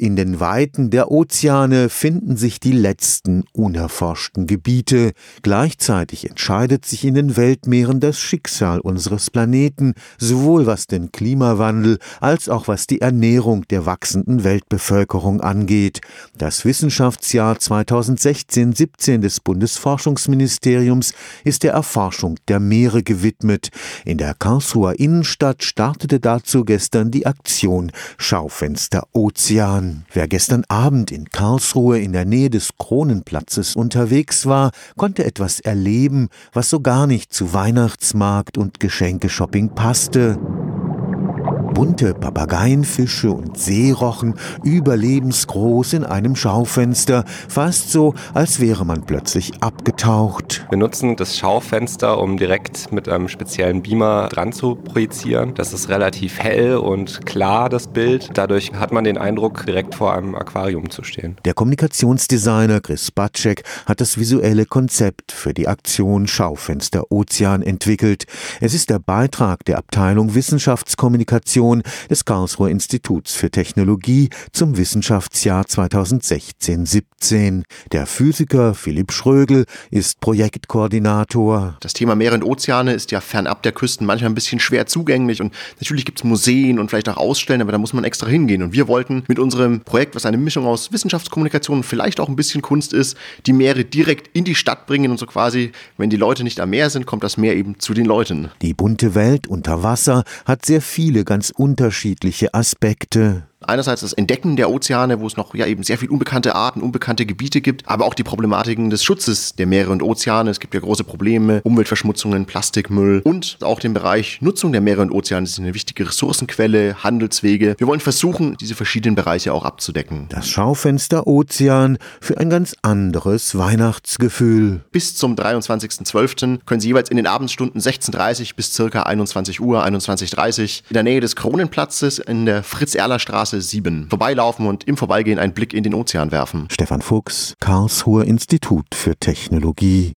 In den Weiten der Ozeane finden sich die letzten unerforschten Gebiete. Gleichzeitig entscheidet sich in den Weltmeeren das Schicksal unseres Planeten, sowohl was den Klimawandel als auch was die Ernährung der wachsenden Weltbevölkerung angeht. Das Wissenschaftsjahr 2016-17 des Bundesforschungsministeriums ist der Erforschung der Meere gewidmet. In der Karlsruher Innenstadt startete dazu gestern die Aktion Schaufenster Ozean. Wer gestern Abend in Karlsruhe in der Nähe des Kronenplatzes unterwegs war, konnte etwas erleben, was so gar nicht zu Weihnachtsmarkt und Geschenkeshopping passte bunte Papageienfische und Seerochen überlebensgroß in einem Schaufenster, fast so, als wäre man plötzlich abgetaucht. Wir nutzen das Schaufenster, um direkt mit einem speziellen Beamer dran zu projizieren. Das ist relativ hell und klar, das Bild. Dadurch hat man den Eindruck, direkt vor einem Aquarium zu stehen. Der Kommunikationsdesigner Chris Batschek hat das visuelle Konzept für die Aktion Schaufenster Ozean entwickelt. Es ist der Beitrag der Abteilung Wissenschaftskommunikation Publikation des Karlsruher Instituts für Technologie zum Wissenschaftsjahr 2016-17. Der Physiker Philipp Schrögel ist Projektkoordinator. Das Thema Meere und Ozeane ist ja fernab der Küsten manchmal ein bisschen schwer zugänglich und natürlich gibt es Museen und vielleicht auch Ausstellen, aber da muss man extra hingehen. Und wir wollten mit unserem Projekt, was eine Mischung aus Wissenschaftskommunikation und vielleicht auch ein bisschen Kunst ist, die Meere direkt in die Stadt bringen und so quasi, wenn die Leute nicht am Meer sind, kommt das Meer eben zu den Leuten. Die bunte Welt unter Wasser hat sehr viele ganz unterschiedliche Aspekte Einerseits das Entdecken der Ozeane, wo es noch ja eben sehr viel unbekannte Arten, unbekannte Gebiete gibt, aber auch die Problematiken des Schutzes der Meere und Ozeane. Es gibt ja große Probleme, Umweltverschmutzungen, Plastikmüll und auch den Bereich Nutzung der Meere und Ozeane. Das ist eine wichtige Ressourcenquelle, Handelswege. Wir wollen versuchen, diese verschiedenen Bereiche auch abzudecken. Das Schaufenster Ozean für ein ganz anderes Weihnachtsgefühl. Bis zum 23.12. können Sie jeweils in den Abendstunden 16.30 bis circa 21 Uhr, 21.30 in der Nähe des Kronenplatzes in der Fritz-Erler-Straße Straße 7 vorbeilaufen und im Vorbeigehen einen Blick in den Ozean werfen. Stefan Fuchs, Karlsruher Institut für Technologie.